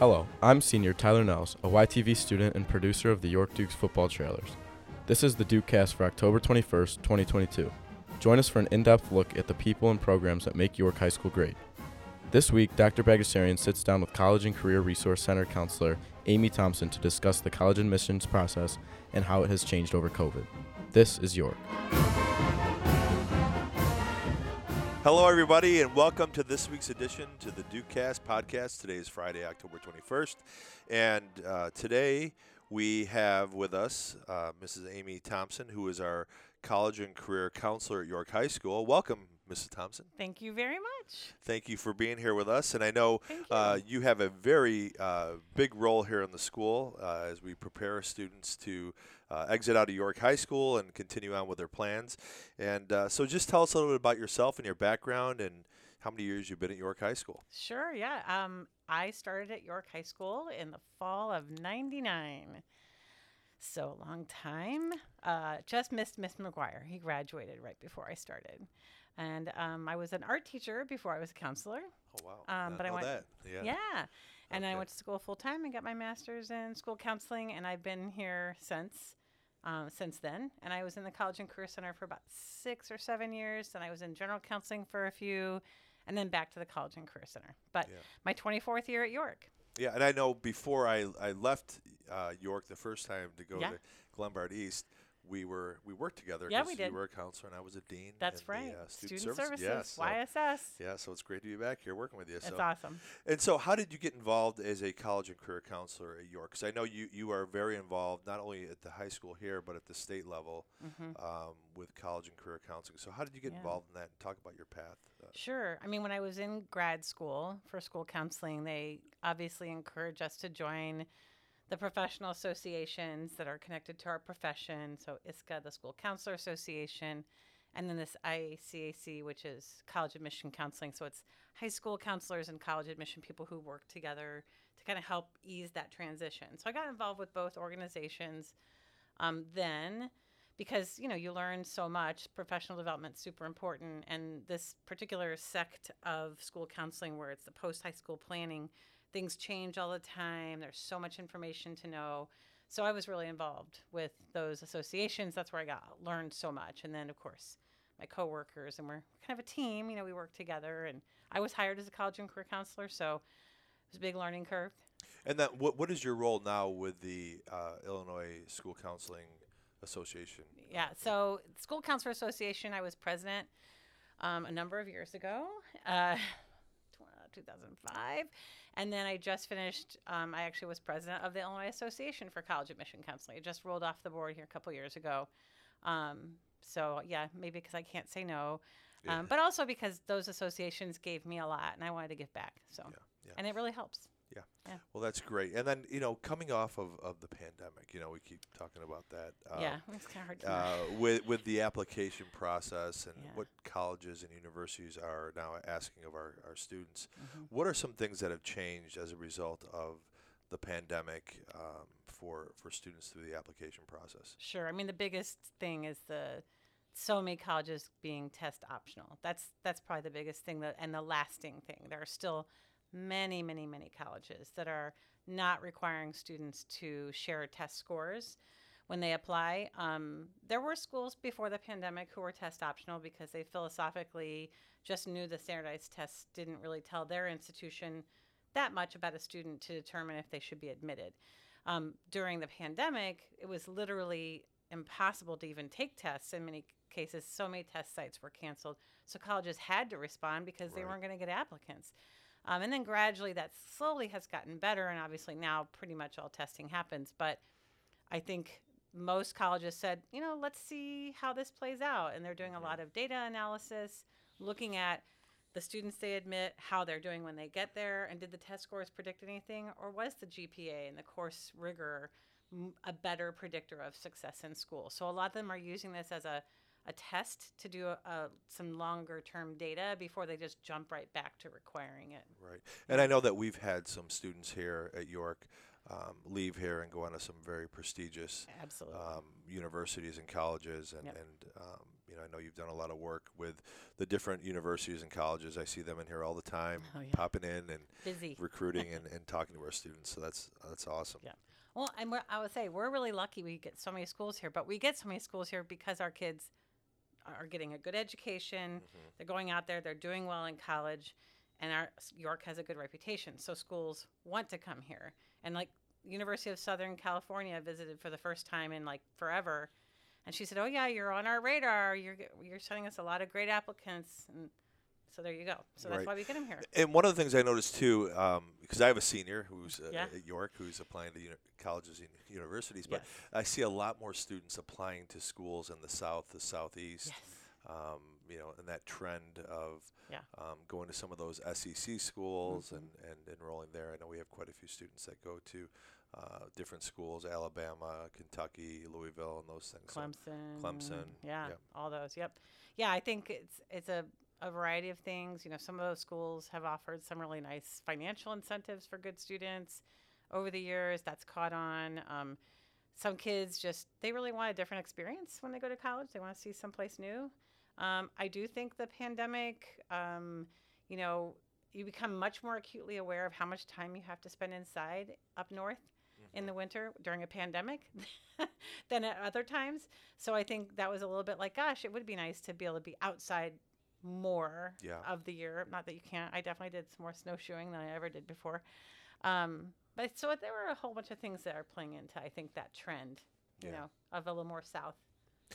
Hello, I'm senior Tyler Nels, a YTV student and producer of the York Dukes football trailers. This is the Dukecast for October 21st, 2022. Join us for an in depth look at the people and programs that make York High School great. This week, Dr. Bagdasarian sits down with College and Career Resource Center counselor Amy Thompson to discuss the college admissions process and how it has changed over COVID. This is York. Hello, everybody, and welcome to this week's edition to the Dukecast podcast. Today is Friday, October 21st, and uh, today we have with us uh, Mrs. Amy Thompson, who is our college and career counselor at York High School. Welcome, Mrs. Thompson. Thank you very much. Thank you for being here with us, and I know you. uh, you have a very uh, big role here in the school uh, as we prepare students to uh, exit out of York High School and continue on with their plans. And uh, so, just tell us a little bit about yourself and your background, and how many years you've been at York High School. Sure, yeah. Um, I started at York High School in the fall of 99. So, a long time. Uh, just missed Miss McGuire. He graduated right before I started. And um, I was an art teacher before I was a counselor. Oh wow! Um, but I went- that. Yeah. Yeah. And I went to school full time and got my master's in school counseling, and I've been here since. Um, since then, and I was in the College and Career Center for about six or seven years. and I was in general counseling for a few, and then back to the College and Career Center. But Yeah. my 24th year at York. Yeah, and I know before I I left uh, York the first time to go Yeah. to Glenbard East, we were we worked together. Yeah, we did. You were a counselor, and I was a dean. That's in the, right. uh, Student, student, Services, Yeah, so, YSS. yeah, so it's great to be back here working with you. That's so. awesome. And so, how did you get involved as a college and career counselor at York? Because I know you, you are very involved not only at the high school here, but at the state level hmm um, with college and career counseling. So, how did you get Yeah. involved in that? And talk about your path. Uh, Sure. I mean, when I was in grad school for school counseling, they obviously encourage us to join the professional associations that are connected to our profession. So, ISCA, the School Counselor Association, and then this IACAC, which is College Admission Counseling. So, it's high school counselors and college admission people who work together to kind of help ease that transition. So, I got involved with both organizations um, then because you know you learn so much professional development super important and this particular sect of school counseling where it's the post high school planning things change all the time. There's so much information to know. So i was really involved with those associations. That's where i got learned so much. And then of course my coworkers and we're kind of a team you know we work together. And i was hired as a college and career counselor so it was a big learning curve. And then, what what is your role now with the uh, Illinois School Counseling Association? Yeah. So, School Counselor Association, I was president um, a number of years ago, uh, uh, 2005. And then I just finished, um, I actually was president of the Illinois Association for College Admission Counseling. It just rolled off the board here a couple years ago. Um, so, yeah, maybe because I can't say no. Yeah. Um, but also because those associations gave me a lot and I wanted to give back. So, Yeah, yeah. and it really helps. Well, that's great. And then, you know, coming off of, of the pandemic, you know, we keep talking about that. Um, yeah, it's kind of hard to uh, with with the application process and Yeah. what colleges and universities are now asking of our, our students. Mhm. What are some things that have changed as a result of the pandemic um, for for students through the application process? Sure. I mean, the biggest thing is the so many colleges being test optional. That's that's probably the biggest thing that and the lasting thing. There are still many, many, many colleges that are not requiring students to share test scores when they apply. Um, there were schools before the pandemic who were test optional because they philosophically just knew the standardized tests didn't really tell their institution that much about a student to determine if they should be admitted. Um, during the pandemic, it was literally impossible to even take tests in many cases. So many test sites were canceled. So colleges had to respond because they weren't going to get applicants. Um, and then gradually that slowly has gotten better. And obviously now pretty much all testing happens. But I think most colleges said, you know, let's see how this plays out. And they're doing a lot of data analysis, looking at the students they admit, how they're doing when they get there, and did the test scores predict anything, or was the GPA and the course rigor a better predictor of success in school? So a lot of them are using this as a, a test to do a, a, some longer term data before they just jump right back to requiring it. Right. And I know that we've had some students here at York um, leave here and go on to some very prestigious Absolutely. um, universities and colleges, and, Yep. and um, you know, I know you've done a lot of work with the different universities and colleges. I see them in here all the time, Oh, yeah. popping in and Busy. recruiting and, and talking to our students. So that's that's awesome. Yeah. Well, and I would say we're really lucky we get so many schools here, but we get so many schools here because our kids are getting a good education. Mm-hmm. They're going out there, they're doing well in college, and our York has a good reputation. So schools want to come here. And like University of Southern California visited for the first time in like forever, and she said, "Oh yeah, you're on our radar. You're you're sending us a lot of great applicants." And so there you go. So that's Right. why we get them here. And one of the things I noticed too, because I have a senior who's uh, Yeah. at York who's applying to uni- colleges and universities, but Yes. I see a lot more students applying to schools in the south, the southeast. Yes. Um, you know, and that trend of Yeah. um, going to some of those SEC schools Mhm. and, and enrolling there. I know we have quite a few students that go to uh, different schools: Alabama, Kentucky, Louisville, and those things. So- Clemson. Clemson, Yeah, all those. Yep. Yeah, I think it's it's a, a variety of things. You know, some of those schools have offered some really nice financial incentives for good students over the years. That's caught on. Um, some kids just they really want a different experience when they go to college. They want to see someplace new. Um, I do think the pandemic, um, you know, you become much more acutely aware of how much time you have to spend inside up north in the winter during a pandemic than at other times. So I think that was a little bit like, gosh, it would be nice to be able to be outside more Yeah. of the year. Not that you can't. I definitely did some more snowshoeing than I ever did before. Um, but so there were a whole bunch of things that are playing into, I think, that trend, you Yeah. know, of a little more south.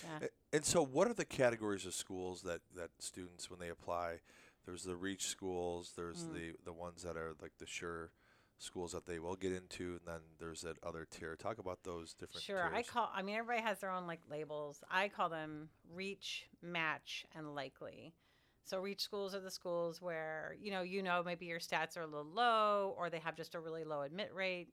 Yeah. And so, what are the categories of schools that, that students, when they apply, there's the reach schools, there's Mm. the, the ones that are like the sure schools that they will get into, and then there's that other tier. Talk about those different Sure. I tiers. call, I mean, everybody has their own like labels. I call them reach, match, and likely. So reach schools are the schools where, you know, you know, maybe your stats are a little low or they have just a really low admit rate.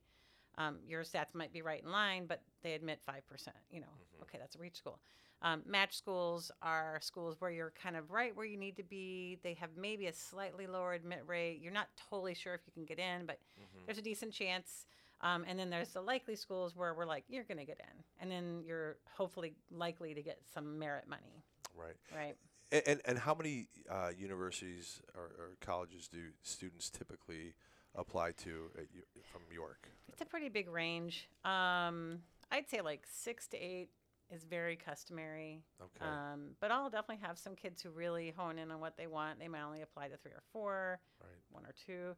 Um, your stats might be right in line, but they admit 5%, you know, Mhm. okay, that's a reach school. Um, match schools are schools where you're kind of right where you need to be. They have maybe a slightly lower admit rate. You're not totally sure if you can get in, but Mhm. there's a decent chance. Um, and then there's the likely schools where we're like, you're going to get in. And then you're hopefully likely to get some merit money, Right. right? And, and, and how many uh, universities or, or colleges do students typically apply to at, U- from York? It's a pretty big range. Um, I'd say like six to eight is very customary. Okay. Um, but I'll definitely have some kids who really hone in on what they want. They might only apply to three or four, right. one or two.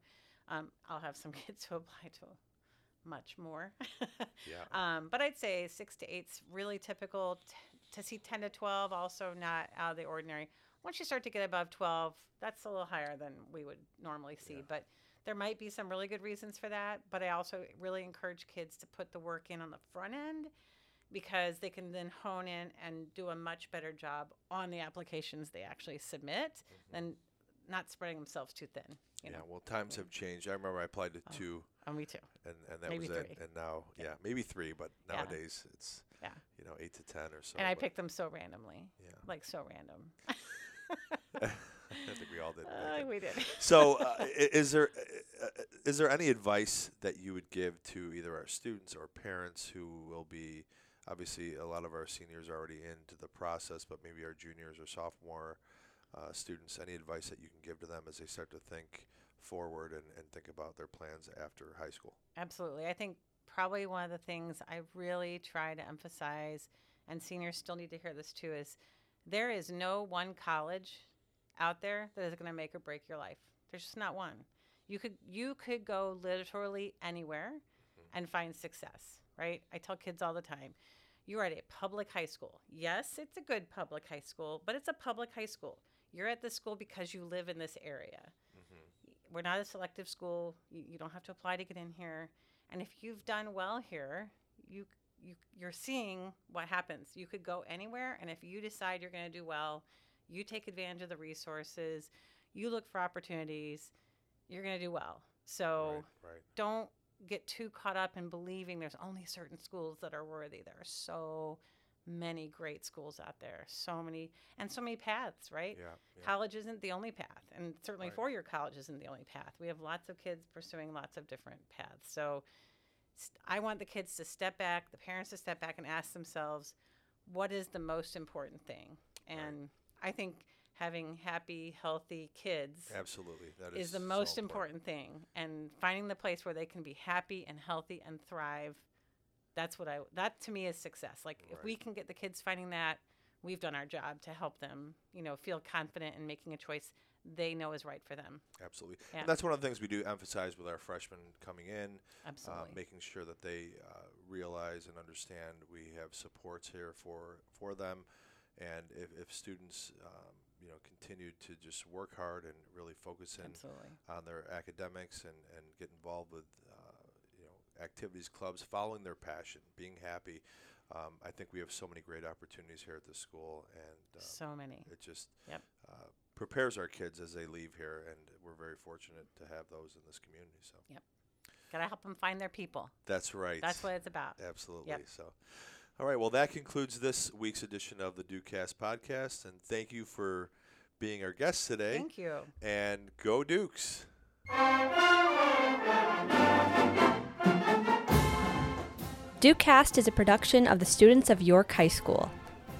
Um, I'll have some kids who apply to much more. Yeah. Um, but I'd say six to eight's really typical. T- to see 10 to 12, also not out of the ordinary. Once you start to get above 12, that's a little higher than we would normally see. Yeah. But there might be some really good reasons for that. But I also really encourage kids to put the work in on the front end because they can then hone in and do a much better job on the applications they actually submit mm-hmm. than not spreading themselves too thin. You Mm-hmm. yeah. Well, times have changed. I remember I applied to Oh. two, Oh, me too. and, and that Maybe was it. And now, yeah. Yeah. maybe three, but Yeah. nowadays it's Yeah. you know eight to ten or so. and I picked them so randomly, Yeah. like so random. I think we all did. I Uh, think. we did. So, uh, is there uh, uh, is there any advice that you would give to either our students or parents who will be obviously a lot of our seniors are already into the process, but maybe our juniors or sophomore uh, students? Any advice that you can give to them as they start to think forward and, and think about their plans after high school? Absolutely. I think probably one of the things I really try to emphasize, and seniors still need to hear this too, is there is no one college out there that is going to make or break your life. There's just not one. You could you could go literally anywhere mm-hmm. and find success, right? I tell kids all the time, you're at a public high school. Yes, it's a good public high school, but it's a public high school. You're at this school because you live in this area we're not a selective school. You, you don't have to apply to get in here. And if you've done well here, you you you're seeing what happens. You could go anywhere, and if you decide you're going to do well, you take advantage of the resources. You look for opportunities. You're going to do well. So right, right. don't get too caught up in believing there's only certain schools that are worthy. There are so many great schools out there, so many, and so many paths, right? Yeah, yeah. College isn't the only path, and certainly Right. four year college isn't the only path. We have lots of kids pursuing lots of different paths. So st- I want the kids to step back, the parents to step back and ask themselves, what is the most important thing? And I think having happy, healthy kids Absolutely, that is the most so most important thing. And finding the place where they can be happy and healthy and thrive. That's what I, that to me is success. Like if we can get the kids finding that, we've done our job to help them, you know, feel confident in making a choice they know is right for them. Absolutely, Yeah. and that's one of the things we do emphasize with our freshmen coming in. Absolutely. uh, making sure that they uh, realize and understand we have supports here for for them, and if, if students um, you know continue to just work hard and really focus in Absolutely. on their academics and, and get involved with uh, activities, clubs, following their passion, being happy. Um, I think we have so many great opportunities here at the school, and uh, So many. it just Yep. uh, prepares our kids as they leave here, and we're very fortunate to have those in this community. So yep, Got to help them find their people. that's right. That's what it's about. Absolutely. So, all right. Well, that concludes this week's edition of the Dukecast podcast, and thank you for being our guest today. Thank you. And go Dukes! Dukecast is a production of the students of York High School.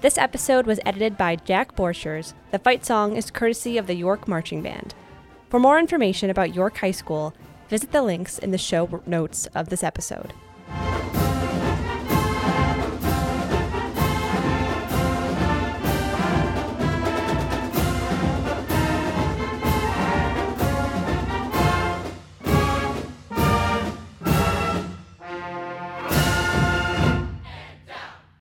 This episode was edited by Jack Borchers. The fight song is courtesy of the York Marching Band. For more information about York High School, visit the links in the show notes of this episode.